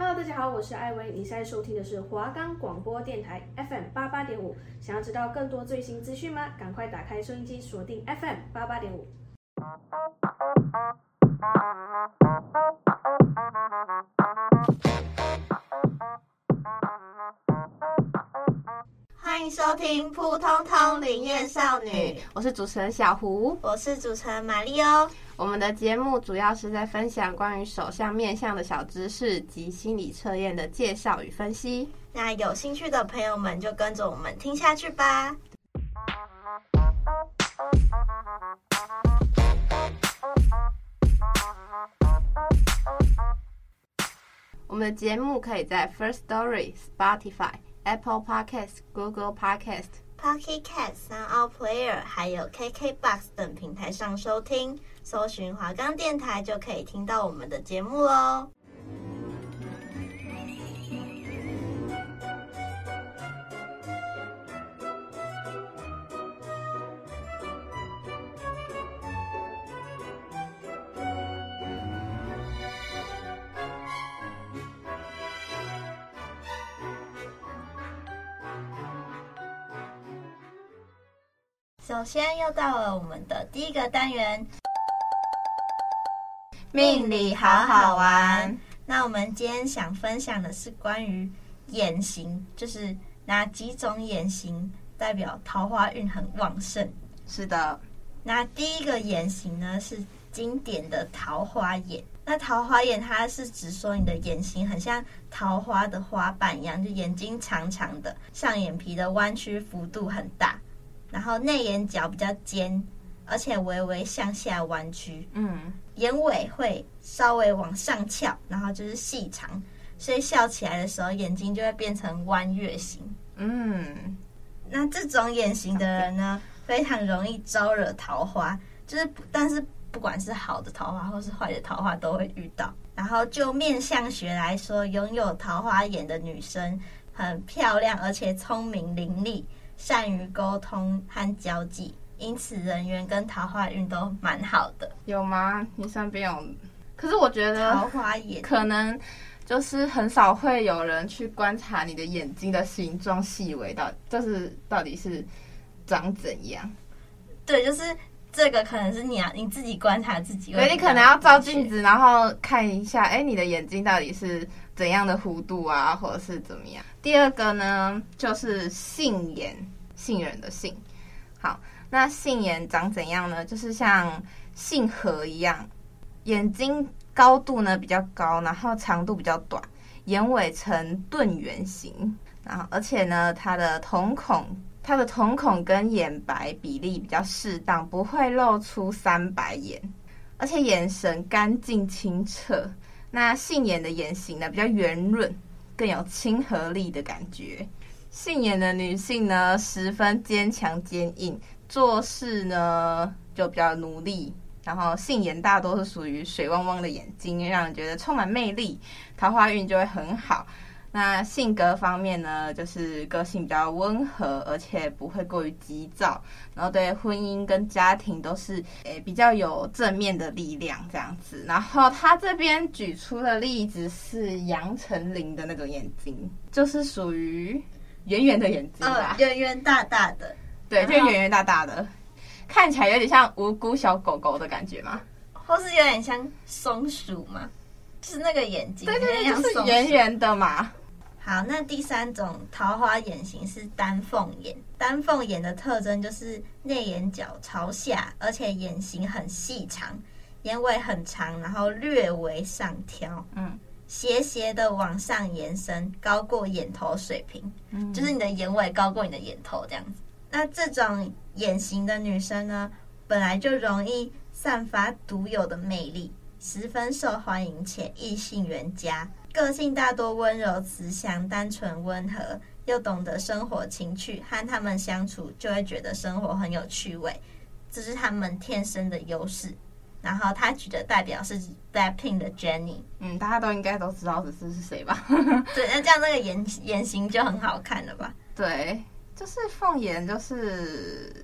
Hello，大家好，我是艾薇，你现在收听的是华冈广播电台 FM 八八点五。想要知道更多最新资讯吗？赶快打开收音机，锁定 FM 八八点五。迎收听《扑通通灵验少女》，我是主持人小胡，我是主持人玛丽哦。我们的节目主要是在分享关于手相面相的小知识及心理测验的介绍与分析。那有兴趣的朋友们就跟着我们听下去吧。我们的节目可以在 First Story、Spotify、Apple Podcast、Google Podcast、Pocket Cast、Sound Player，还有 KKBox 等平台上收听。搜寻华冈电台就可以听到我们的节目喽。首先又到了我们的第一个单元。命理好好玩。那我们今天想分享的是关于眼型，就是哪几种眼型代表桃花运很旺盛？是的，那第一个眼型呢是经典的桃花眼。那桃花眼它是指说你的眼型很像桃花的花瓣一样，就眼睛长长的，上眼皮的弯曲幅度很大，然后内眼角比较尖。而且微微向下弯曲，嗯，眼尾会稍微往上翘，然后就是细长，所以笑起来的时候眼睛就会变成弯月形，嗯，那这种眼型的人呢，非常容易招惹桃花，就是但是不管是好的桃花或是坏的桃花都会遇到。然后就面相学来说，拥有桃花眼的女生很漂亮，而且聪明伶俐，善于沟通和交际。因此，人缘跟桃花运都蛮好的。有吗？你身边有？可是我觉得桃花眼可能就是很少会有人去观察你的眼睛的形状细微到，就是到底是长怎样。对，就是这个可能是你啊，你自己观察自己。所以你可能要照镜子，然后看一下，哎，你的眼睛到底是怎样的弧度啊，或者是怎么样？第二个呢，就是杏眼，杏仁的杏。好。那杏眼长怎样呢？就是像杏核一样，眼睛高度呢比较高，然后长度比较短，眼尾呈钝圆形，然后而且呢，它的瞳孔，它的瞳孔跟眼白比例比较适当，不会露出三白眼，而且眼神干净清澈。那杏眼的眼型呢比较圆润，更有亲和力的感觉。杏眼的女性呢十分坚强坚硬。做事呢就比较努力，然后杏眼大多是属于水汪汪的眼睛，让人觉得充满魅力，桃花运就会很好。那性格方面呢，就是个性比较温和，而且不会过于急躁，然后对婚姻跟家庭都是诶比较有正面的力量这样子。然后他这边举出的例子是杨丞琳的那个眼睛，就是属于圆圆的眼睛吧，圆圆大大的。对，就圆圆大大的，看起来有点像无辜小狗狗的感觉嘛？或是有点像松鼠吗？就是那个眼睛，对对对，就是圆圆的嘛。好，那第三种桃花眼型是丹凤眼。丹凤眼的特征就是内眼角朝下，而且眼型很细长，眼尾很长，然后略微上挑，嗯，斜斜的往上延伸，高过眼头水平，嗯，就是你的眼尾高过你的眼头这样子。那这种眼型的女生呢，本来就容易散发独有的魅力，十分受欢迎且异性缘佳，个性大多温柔慈祥、单纯温和，又懂得生活情趣，和他们相处就会觉得生活很有趣味，这是他们天生的优势。然后他举的代表是 BLACKPINK 的 Jennie，嗯，大家都应该都知道这是是谁吧？对，那这样那个眼眼型就很好看了吧？对。就是凤眼，就是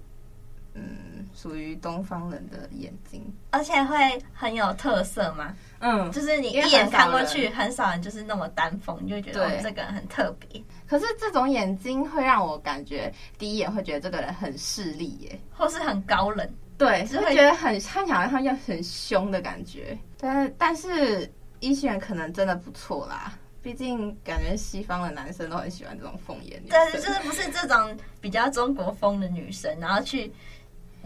嗯，属于东方人的眼睛，而且会很有特色嘛。嗯，就是你一眼看过去，很少人就是那么单峰，你就觉得哦，这个人很特别。可是这种眼睛会让我感觉第一眼会觉得这个人很势利耶，或是很高冷，对，是会觉得很看起来好像很凶的感觉。但是但是一些人可能真的不错啦。毕竟感觉西方的男生都很喜欢这种凤眼女，但是就是不是这种比较中国风的女生，然后去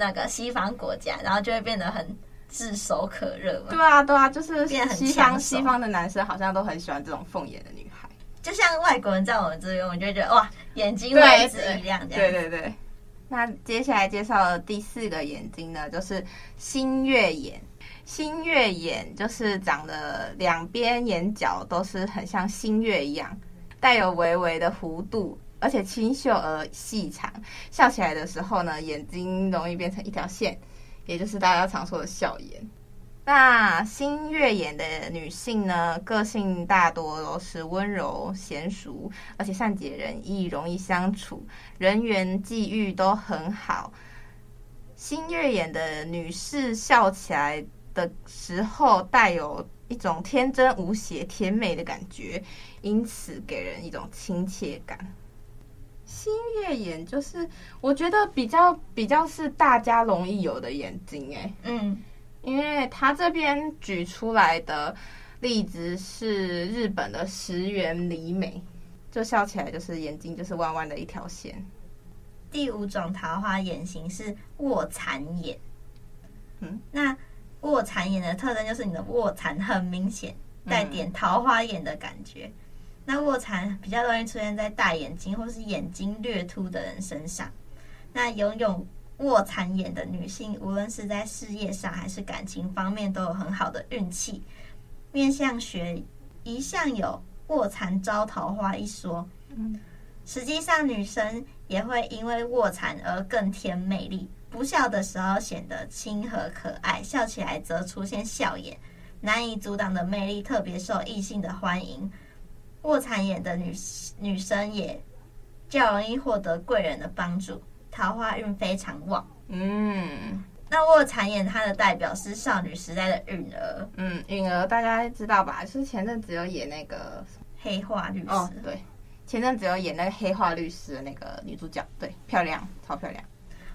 那个西方国家，然后就会变得很炙手可热嘛？对啊，对啊，就是西方西方的男生好像都很喜欢这种凤眼的女孩，就像外国人在我们这边，我们就会觉得哇，眼睛为之一亮这样。对对对。那接下来介绍的第四个眼睛呢，就是新月眼。新月眼就是长得两边眼角都是很像新月一样，带有微微的弧度，而且清秀而细长。笑起来的时候呢，眼睛容易变成一条线，也就是大家常说的笑颜。那新月眼的女性呢，个性大多都是温柔娴熟，而且善解人意，容易相处，人缘际遇都很好。新月眼的女士笑起来的时候带有一种天真无邪、甜美的感觉，因此给人一种亲切感。新月眼就是我觉得比较比较是大家容易有的眼睛哎，嗯，因为他这边举出来的例子是日本的石原里美，就笑起来就是眼睛就是弯弯的一条线。第五种桃花眼型是卧蚕眼，嗯，那。卧蚕眼的特征就是你的卧蚕很明显，带点桃花眼的感觉。嗯、那卧蚕比较容易出现在大眼睛或是眼睛略凸的人身上。那拥有卧蚕眼的女性，无论是在事业上还是感情方面，都有很好的运气。面相学一向有卧蚕招桃花一说。嗯，实际上女生也会因为卧蚕而更添魅力。不笑的时候显得亲和可爱，笑起来则出现笑眼，难以阻挡的魅力特别受异性的欢迎。卧蚕眼的女女生也较容易获得贵人的帮助，桃花运非常旺。嗯，那卧蚕眼它的代表是少女时代的允儿。嗯，允儿大家知道吧？就是前阵子有演那个黑化律师。哦，对，前阵子有演那个黑化律师的那个女主角，对，漂亮，超漂亮。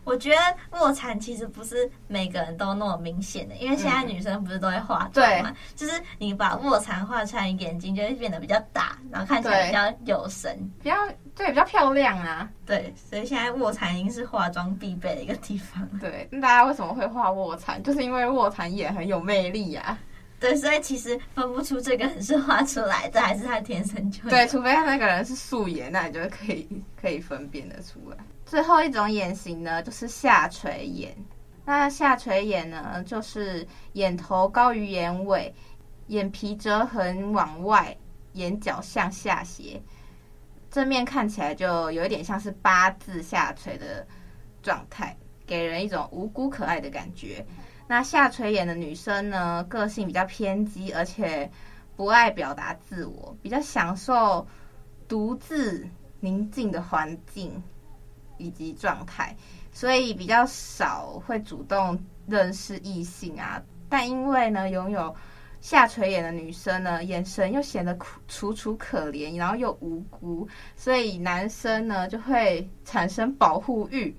我觉得卧蚕其实不是每个人都那么明显的，因为现在女生不是都会化妆嘛？嗯、就是你把卧蚕画出来，眼睛就会变得比较大，然后看起来比较有神，比较对，比较漂亮啊。对，所以现在卧蚕已经是化妆必备的一个地方。对，那大家为什么会画卧蚕？就是因为卧蚕也很有魅力呀、啊。对，所以其实分不出这个人是画出来的还是他天生就对，除非他那个人是素颜，那你就可以可以分辨得出来。最后一种眼型呢，就是下垂眼。那下垂眼呢，就是眼头高于眼尾，眼皮折痕往外，眼角向下斜，正面看起来就有一点像是八字下垂的状态，给人一种无辜可爱的感觉。那下垂眼的女生呢，个性比较偏激，而且不爱表达自我，比较享受独自宁静的环境。以及状态，所以比较少会主动认识异性啊。但因为呢，拥有下垂眼的女生呢，眼神又显得楚楚可怜，然后又无辜，所以男生呢就会产生保护欲。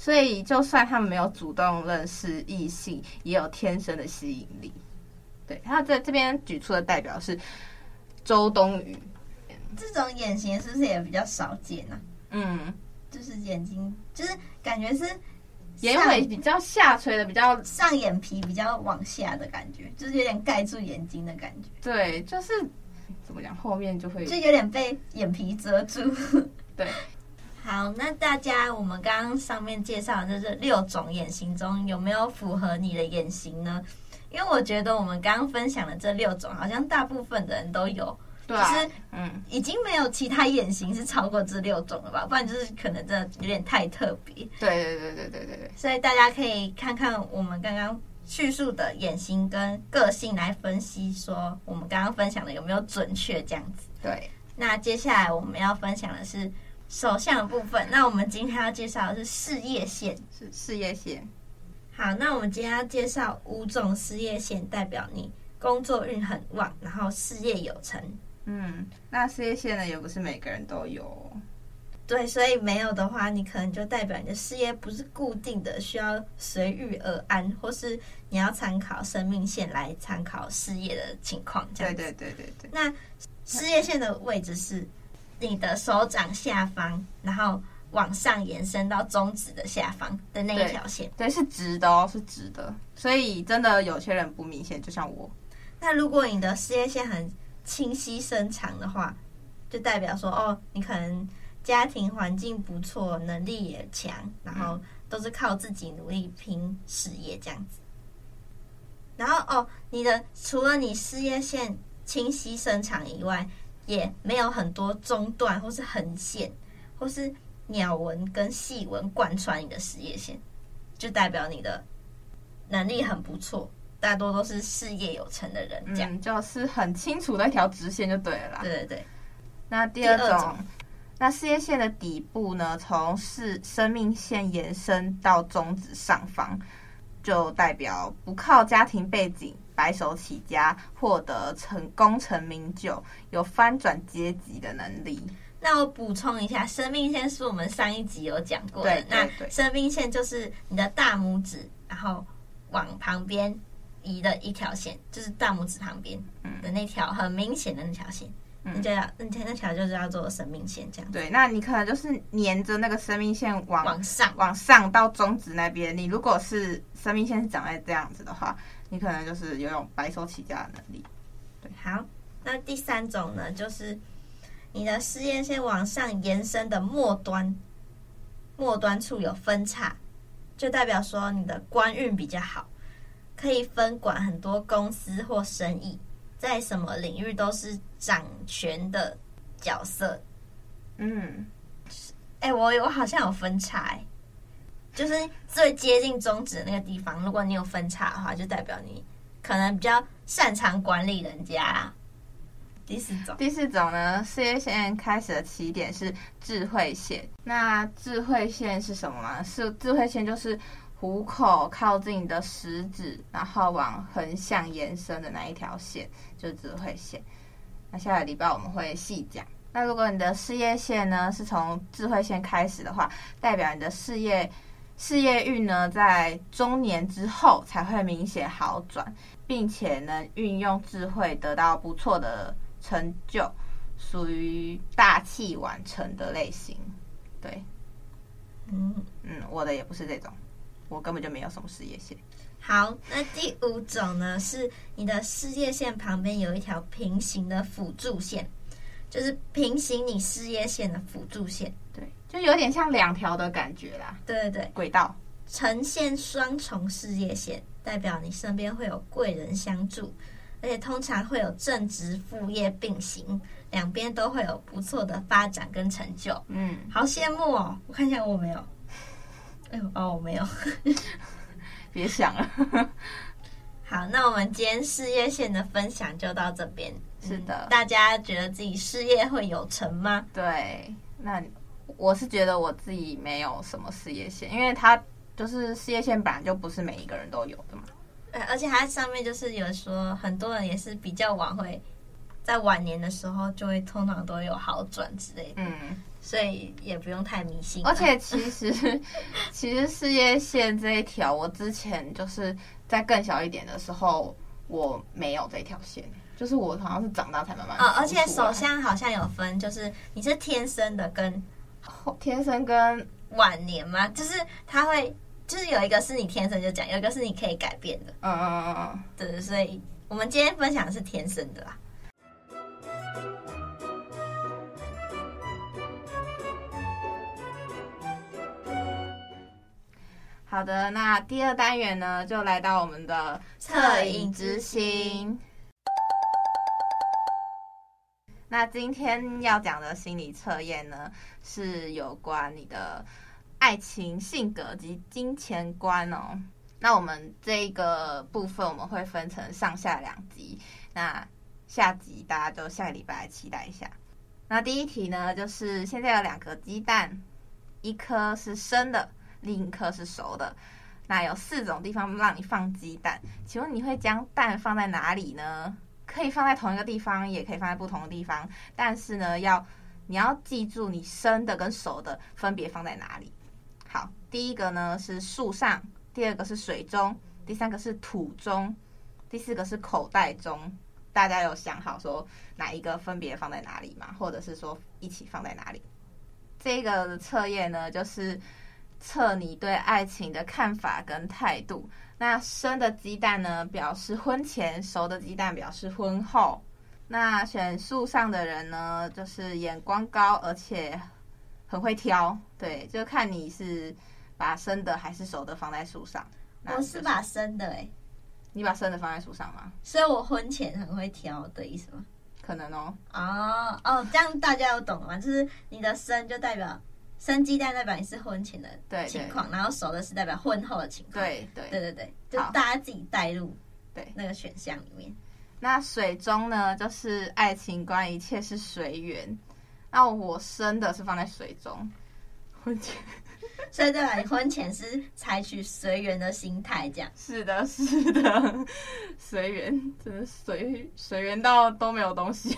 所以就算他们没有主动认识异性，也有天生的吸引力。对，他在这边举出的代表是周冬雨。这种眼型是不是也比较少见呢？啊？嗯。就是眼睛，就是感觉是眼尾比较下垂的，比较上眼皮比较往下的感觉，就是有点盖住眼睛的感觉。对，就是怎么讲，后面就会就有点被眼皮遮住。对，好，那大家我们刚刚上面介绍的这六种眼型中，有没有符合你的眼型呢？因为我觉得我们刚刚分享的这六种，好像大部分的人都有。对啊，就是嗯，已经没有其他眼型是超过这六种了吧？不然就是可能真的有点太特别。对对对对对对对。所以大家可以看看我们刚刚叙述的眼型跟个性来分析，说我们刚刚分享的有没有准确这样子。对。那接下来我们要分享的是手相的部分。那我们今天要介绍的是事业线，是事业线。好，那我们今天要介绍五种事业线，代表你工作运很旺，然后事业有成。嗯，那事业线呢，也不是每个人都有。对，所以没有的话，你可能就代表你的事业不是固定的，需要随遇而安，或是你要参考生命线来参考事业的情况。这样子。对对对对对。那事业线的位置是你的手掌下方，然后往上延伸到中指的下方的那一条线。对，对，是直的哦，是直的。所以真的有些人不明显，就像我。那如果你的事业线很清晰伸长的话，就代表说哦，你可能。家庭环境不错，能力也强，然后都是靠自己努力拼事业这样子。然后哦，你的除了你事业线清晰伸长以外，也没有很多中断或是横线，或是鸟纹跟细纹贯穿你的事业线，就代表你的能力很不错，大多都是事业有成的人。这样、嗯、就是很清楚的一条直线就对了啦。对对对。那第二种。第二种那事业线的底部呢，从是生命线延伸到中指上方，就代表不靠家庭背景，白手起家，获得成功成名就，有翻转阶级的能力。那我补充一下，生命线是我们上一集有讲过的。对对对。那生命线就是你的大拇指，然后往旁边移的一条线，就是大拇指旁边的那条很明显的那条线。嗯，那就要那条那条就是要做生命线这样。对，那你可能就是沿着那个生命线往往上往上到中指那边。你如果是生命线是长在这样子的话，你可能就是有种白手起家的能力。对，好，那第三种呢，就是你的事业线往上延伸的末端，末端处有分叉，就代表说你的官运比较好，可以分管很多公司或生意。在什么领域都是掌权的角色，嗯，哎、欸，我我好像有分叉，哎，就是最接近中指的那个地方，如果你有分叉的话，就代表你可能比较擅长管理人家。第四种，第四种呢，事业线开始的起点是智慧线，那智慧线是什么呢？是智慧线就是。虎口靠近你的食指，然后往横向延伸的那一条线就是智慧线。那下个礼拜我们会细讲。那如果你的事业线呢是从智慧线开始的话，代表你的事业事业运呢在中年之后才会明显好转，并且能运用智慧得到不错的成就，属于大器晚成的类型。对，嗯嗯，我的也不是这种。我根本就没有什么事业线。好，那第五种呢？是你的事业线旁边有一条平行的辅助线，就是平行你事业线的辅助线。对，就有点像两条的感觉啦。对对对，轨道呈现双重事业线，代表你身边会有贵人相助，而且通常会有正职副业并行，两边都会有不错的发展跟成就。嗯，好羡慕哦！我看一下我没有。哎呦哦，我没有，别想了。好，那我们今天事业线的分享就到这边。是的，大家觉得自己事业会有成吗？对，那我是觉得我自己没有什么事业线，因为它就是事业线本来就不是每一个人都有的嘛。而且它上面就是有说，很多人也是比较晚会在晚年的时候就会通常都有好转之类的。嗯。所以也不用太迷信。而且其实，其实事业线这一条，我之前就是在更小一点的时候，我没有这条线，就是我好像是长大才慢慢。啊、哦，而且手相好像有分，就是你是天生的跟天生跟晚年吗？就是他会，就是有一个是你天生就讲，有一个是你可以改变的。嗯嗯嗯嗯，对，所以我们今天分享的是天生的啦。好的，那第二单元呢，就来到我们的恻隐之心。那今天要讲的心理测验呢，是有关你的爱情、性格及金钱观哦。那我们这个部分我们会分成上下两集，那下集大家就下个礼拜来期待一下。那第一题呢，就是现在有两个鸡蛋，一颗是生的。另一颗是熟的，那有四种地方让你放鸡蛋，请问你会将蛋放在哪里呢？可以放在同一个地方，也可以放在不同的地方，但是呢，要你要记住你生的跟熟的分别放在哪里。好，第一个呢是树上，第二个是水中，第三个是土中，第四个是口袋中。大家有想好说哪一个分别放在哪里吗？或者是说一起放在哪里？这个测验呢，就是。测你对爱情的看法跟态度。那生的鸡蛋呢，表示婚前；熟的鸡蛋表示婚后。那选树上的人呢，就是眼光高，而且很会挑。对，就看你是把生的还是熟的放在树上。我是把生的哎、欸，你把生的放在树上吗？所以我婚前很会挑的意思吗？可能哦。哦哦，这样大家都懂了吗？就是你的生就代表。生鸡蛋代表你是婚前的情况，然后熟的是代表婚后的情况。对对对对对，就大家自己带入对那个选项里面。那水中呢，就是爱情观，一切是随缘。那我生的是放在水中，婚前，所以代表你婚前是采取随缘的心态，这样。是的，是的，随缘，真的随随缘到都没有东西。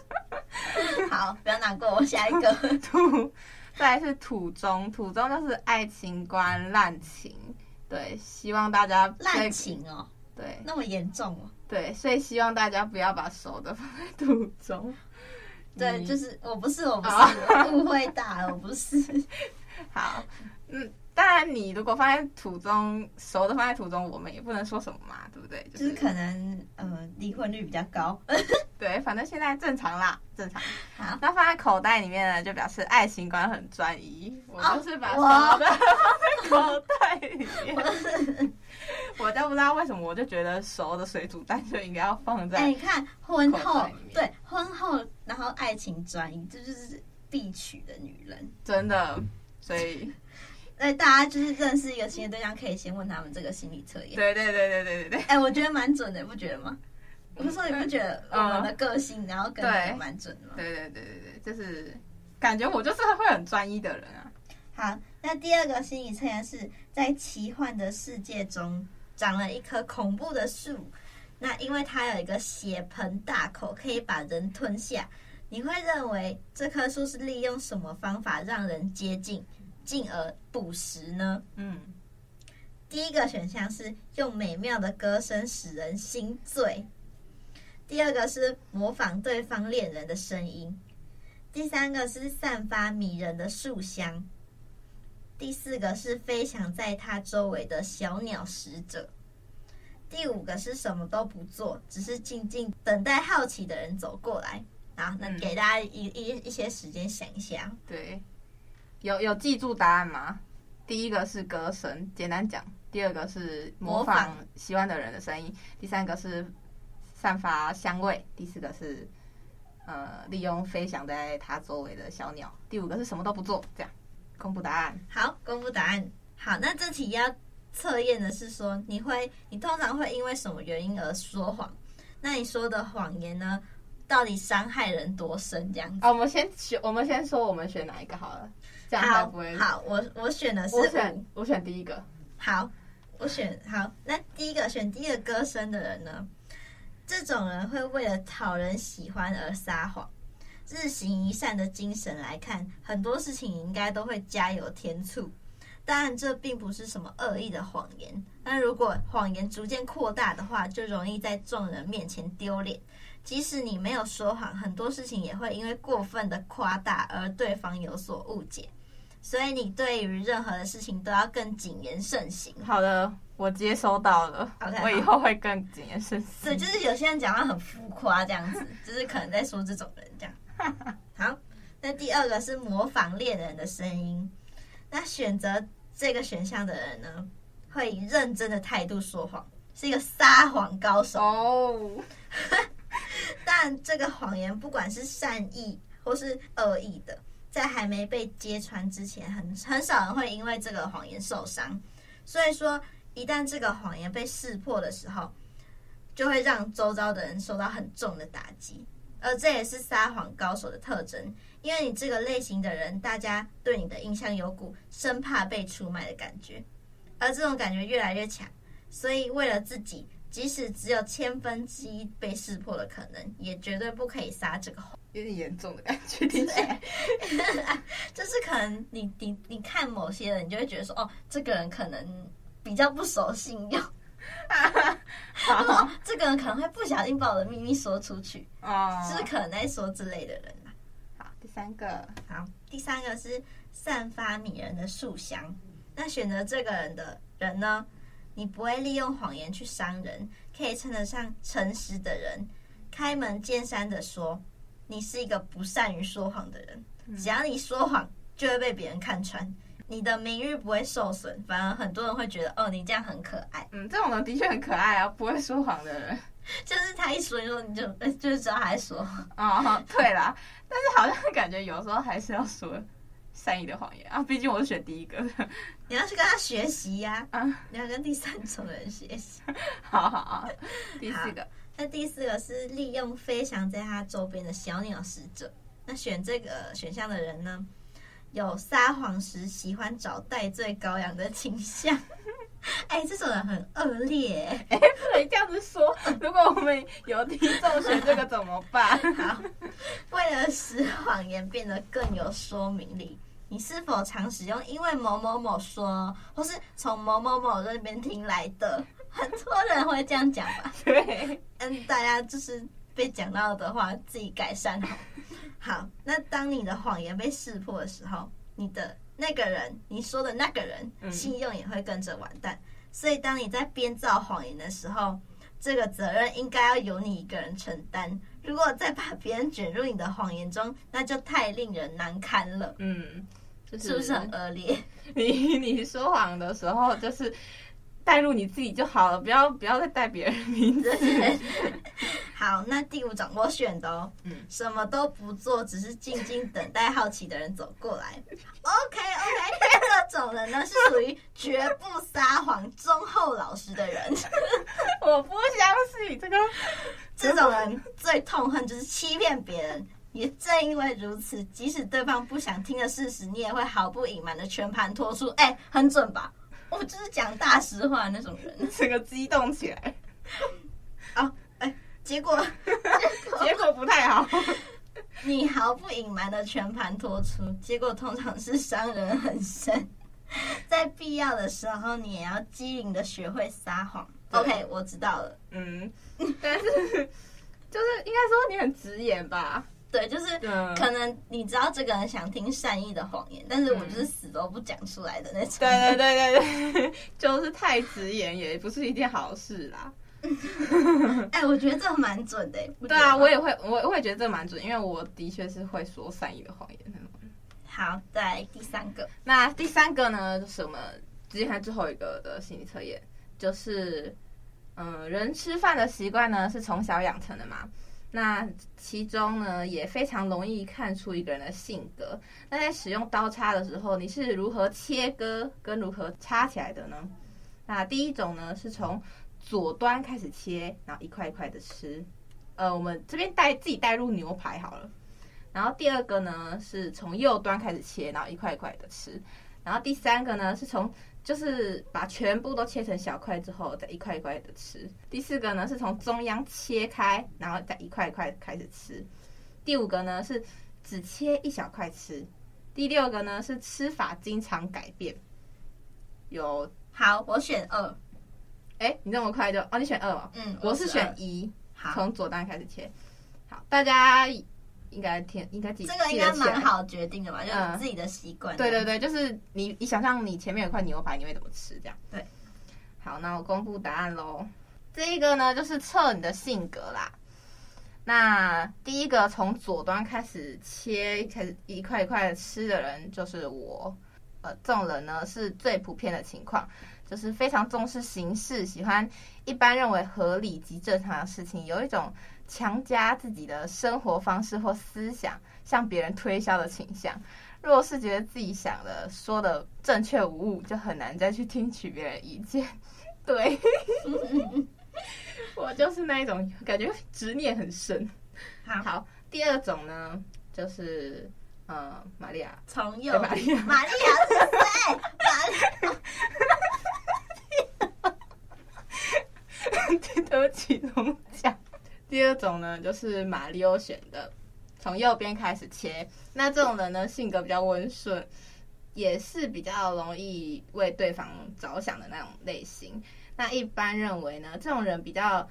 好，不要难过，我下一个图。再来是土中，土中就是爱情观滥情，对，希望大家滥情哦，对，那么严重哦，对，所以希望大家不要把熟的放在土中，对，就是我不是我不是误会大了，我不是，好，嗯。当然，你如果放在土中，熟的放在土中，我们也不能说什么嘛，对不对？就是、就是可能，呃，离婚率比较高。对，反正现在正常啦，正常。好，那放在口袋里面呢，就表示爱情观很专一。我就是把熟的 放在口袋里面。我，我就不知道为什么，我就觉得熟的水煮蛋就应该要放在。哎，你看，婚后对婚后，然后爱情专一，这就是必娶的女人，真的。所以。哎，大家就是认识一个新的对象，可以先问他们这个心理测验。对对对对对对对。哎，我觉得蛮准的，不觉得吗？我是说，你不觉得我们的个性，然后跟蛮准的吗？对对对对对，就是感觉我就是会很专一的人啊。好，那第二个心理测验是在奇幻的世界中长了一棵恐怖的树，那因为它有一个血盆大口，可以把人吞下。你会认为这棵树是利用什么方法让人接近？进而捕食呢？嗯，第一个选项是用美妙的歌声使人心醉，第二个是模仿对方恋人的声音，第三个是散发迷人的树香，第四个是飞翔在他周围的小鸟使者，第五个是什么都不做，只是静静等待好奇的人走过来。好，那给大家一一一些时间想一下。对。有有记住答案吗？第一个是歌声，简单讲；第二个是模仿喜欢的人的声音；第三个是散发香味；第四个是呃利用飞翔在它周围的小鸟；第五个是什么都不做。这样公布答案。好，公布答案。好，那这题要测验的是说，你会你通常会因为什么原因而说谎？那你说的谎言呢，到底伤害人多深？这样子。啊，我们先选，我们先说，我们选哪一个好了。好，好，我我选的是我选我选第一个。好，我选好。那第一个选第一个歌声的人呢？这种人会为了讨人喜欢而撒谎。日行一善的精神来看，很多事情应该都会加油添醋。当然，这并不是什么恶意的谎言。但如果谎言逐渐扩大的话，就容易在众人面前丢脸。即使你没有说谎，很多事情也会因为过分的夸大而对方有所误解。所以你对于任何的事情都要更谨言慎行。好的，我接收到了。OK，我以后会更谨言慎行。对，就是有些人讲话很浮夸，这样子，就是可能在说这种人这样。好，那第二个是模仿恋人的声音。那选择这个选项的人呢，会以认真的态度说谎，是一个撒谎高手哦。但这个谎言不管是善意或是恶意的。在还没被揭穿之前，很很少人会因为这个谎言受伤。所以说，一旦这个谎言被识破的时候，就会让周遭的人受到很重的打击。而这也是撒谎高手的特征，因为你这个类型的人，大家对你的印象有股生怕被出卖的感觉。而这种感觉越来越强，所以为了自己，即使只有千分之一被识破的可能，也绝对不可以撒这个谎。有点严重的感觉，听起来，就是可能你你你看某些人，你就会觉得说，哦，这个人可能比较不守信用，好，这个人可能会不小心把我的秘密说出去，哦，就是可能在说之类的人。好，第三个，好，第三个是散发迷人的馊香。那选择这个人的人呢，你不会利用谎言去伤人，可以称得上诚实的人，开门见山的说。你是一个不善于说谎的人，只要你说谎，就会被别人看穿，你的名誉不会受损，反而很多人会觉得哦，你这样很可爱。嗯，这种人的确很可爱啊，不会说谎的人，就是他一说你说你就就是知道他在说谎。哦，对啦，但是好像感觉有时候还是要说善意的谎言啊，毕竟我是选第一个，你要去跟他学习呀，啊，你要跟第三种人学习。好好好，第四个。那第四个是利用飞翔在他周边的小鸟使者。那选这个选项的人呢，有撒谎时喜欢找代罪羔羊的倾向。哎、欸，这种人很恶劣。哎、欸，不能这样子说。如果我们有听众选这个怎么办？好，为了使谎言变得更有说明力，你是否常使用“因为某某某说”或是从某某某那边听来的？很多人会这样讲吧？对，嗯，大家就是被讲到的话，自己改善好。好，那当你的谎言被识破的时候，你的那个人，你说的那个人，信用也会跟着完蛋。嗯、所以，当你在编造谎言的时候，这个责任应该要由你一个人承担。如果再把别人卷入你的谎言中，那就太令人难堪了。嗯，就是、是不是很恶劣？你 你说谎的时候，就是。带入你自己就好了，不要不要再带别人名字。好，那第五种我选的哦，嗯，什么都不做，只是静静等待好奇的人走过来。OK OK，这种人呢是属于绝不撒谎、忠厚老实的人。我不相信这个，这种人最痛恨就是欺骗别人。也正因为如此，即使对方不想听的事实，你也会毫不隐瞒的全盘托出。哎，很准吧？我就是讲大实话那种人，整个激动起来。啊，哎，结果结果，结果不太好。你毫不隐瞒的全盘托出，结果通常是伤人很深。在必要的时候，你也要机灵的学会撒谎。OK，我知道了。嗯，但是就是应该说你很直言吧。对，就是可能你知道这个人想听善意的谎言，但是我就是死都不讲出来的那种。对对对对对，就是太直言也不是一件好事啦。哎、欸，我觉得这蛮准的。对啊，我也会，我我也觉得这蛮准，因为我的确是会说善意的谎言那种。好，再来第三个。那第三个呢，就是我们直接看最后一个的心理测验，就是嗯，人吃饭的习惯呢是从小养成的嘛？那其中呢，也非常容易看出一个人的性格。那在使用刀叉的时候，你是如何切割跟如何插起来的呢？那第一种呢，是从左端开始切，然后一块一块的吃。呃，我们这边带自己带入牛排好了。然后第二个呢，是从右端开始切，然后一块一块的吃。然后第三个呢，是从就是把全部都切成小块之后，再一块一块的吃。第四个呢，是从中央切开，然后再一块一块开始吃。第五个呢，是只切一小块吃。第六个呢，是吃法经常改变。有，好，我选二。哎，你这么快就哦？你选二吗？嗯，我是选一。好，从左端开始切。好，大家。应该听，应该记这个应该蛮好决定的吧？就是自己的习惯。对对对，就是你，你想象你前面有块牛排，你会怎么吃？这样。对。好，那我公布答案喽。这一个呢，就是测你的性格啦。那第一个从左端开始切，开始一块一块的吃的人，就是我。呃，这种人呢是最普遍的情况，就是非常重视形式，喜欢一般认为合理及正常的事情，有一种。强加自己的生活方式或思想向别人推销的倾向。若是觉得自己想的说的正确无误，就很难再去听取别人意见。对，我就是那一种感觉执念很深。好,第二种呢，就是呃，玛利亚，从右，玛利亚，玛利亚是谁？玛利亚，对不起，龙家。第二种呢，就是马里欧选的，从右边开始切。那这种人呢，性格比较温顺，也是比较容易为对方着想的那种类型。那一般认为呢，这种人比较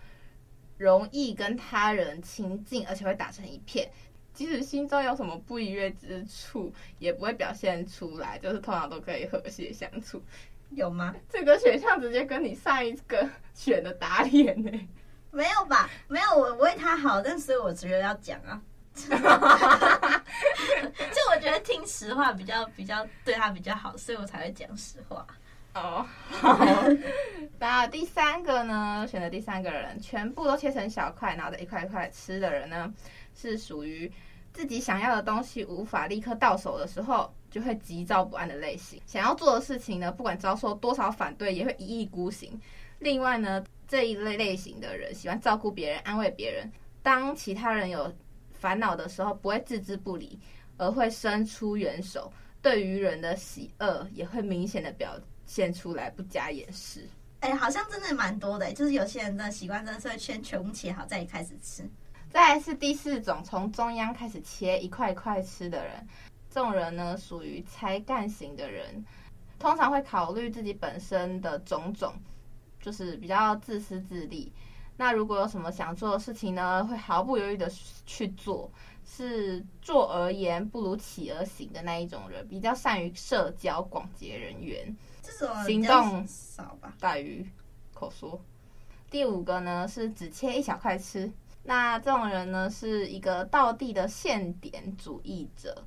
容易跟他人亲近，而且会打成一片。即使心中有什么不愉悦之处，也不会表现出来，就是通常都可以和谐相处。有吗？这个选项直接跟你上一个 选的打脸呢、欸？没有吧？没有，我为他好，但所以我觉得要讲啊。就我觉得听实话比较比较对他比较好，所以我才会讲实话。哦，好。那第三个呢？选的第三个人，全部都切成小块，然后再一块一块吃的人呢，是属于自己想要的东西无法立刻到手的时候，就会急躁不安的类型。想要做的事情呢，不管遭受多少反对，也会一意孤行。另外呢，这一类类型的人喜欢照顾别人、安慰别人。当其他人有烦恼的时候，不会置之不理，而会伸出援手。对于人的喜恶，也会明显的表现出来，不加掩饰。哎、好像真的蛮多的，就是有些人的习惯真的是会先全部切好，再开始吃。再来是第四种，从中央开始切一块一块吃的人。这种人呢，属于才干型的人，通常会考虑自己本身的种种，就是比较自私自利。那如果有什么想做的事情呢，会毫不犹豫的去做，是坐而言不如起而行的那一种人，比较善于社交，广结人缘。这种行动少吧，大于口说。第五个呢，是只切一小块吃。那这种人呢，是一个道地的现点主义者，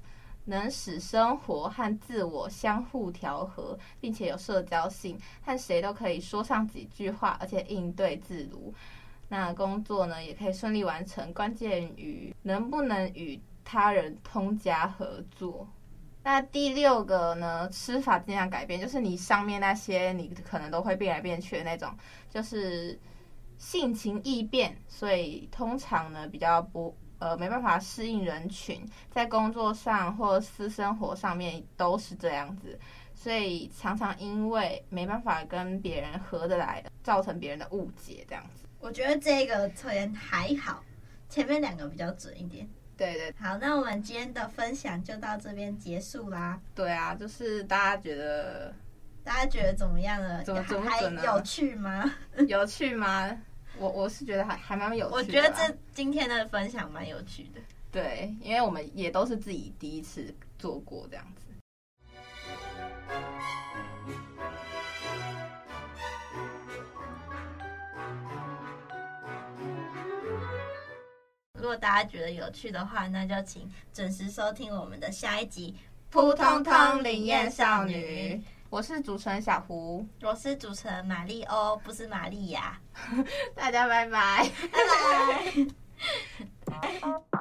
能使生活和自我相互调和，并且有社交性，和谁都可以说上几句话，而且应对自如。那工作呢，也可以顺利完成，关键于能不能与他人通家合作。那第六个呢，吃法尽量改变，就是你上面那些，你可能都会变来变去的那种，就是。性情易变，所以通常呢比较不呃没办法适应人群，在工作上或私生活上面都是这样子，所以常常因为没办法跟别人合得来，造成别人的误解这样子。我觉得这个测验还好，前面两个比较准一点。对对，好，那我们今天的分享就到这边结束啦。对啊，就是大家觉得。大家觉得怎么样了？怎么怎么还有趣吗？有趣吗？我我是觉得还还蛮有趣的。我觉得这今天的分享蛮有趣的。对，因为我们也都是自己第一次做过这样子。如果大家觉得有趣的话，那就请准时收听我们的下一集《扑通通灵验少女》。我是主持人小胡。我是主持人玛丽欧不是玛丽亚 大家拜拜。拜拜。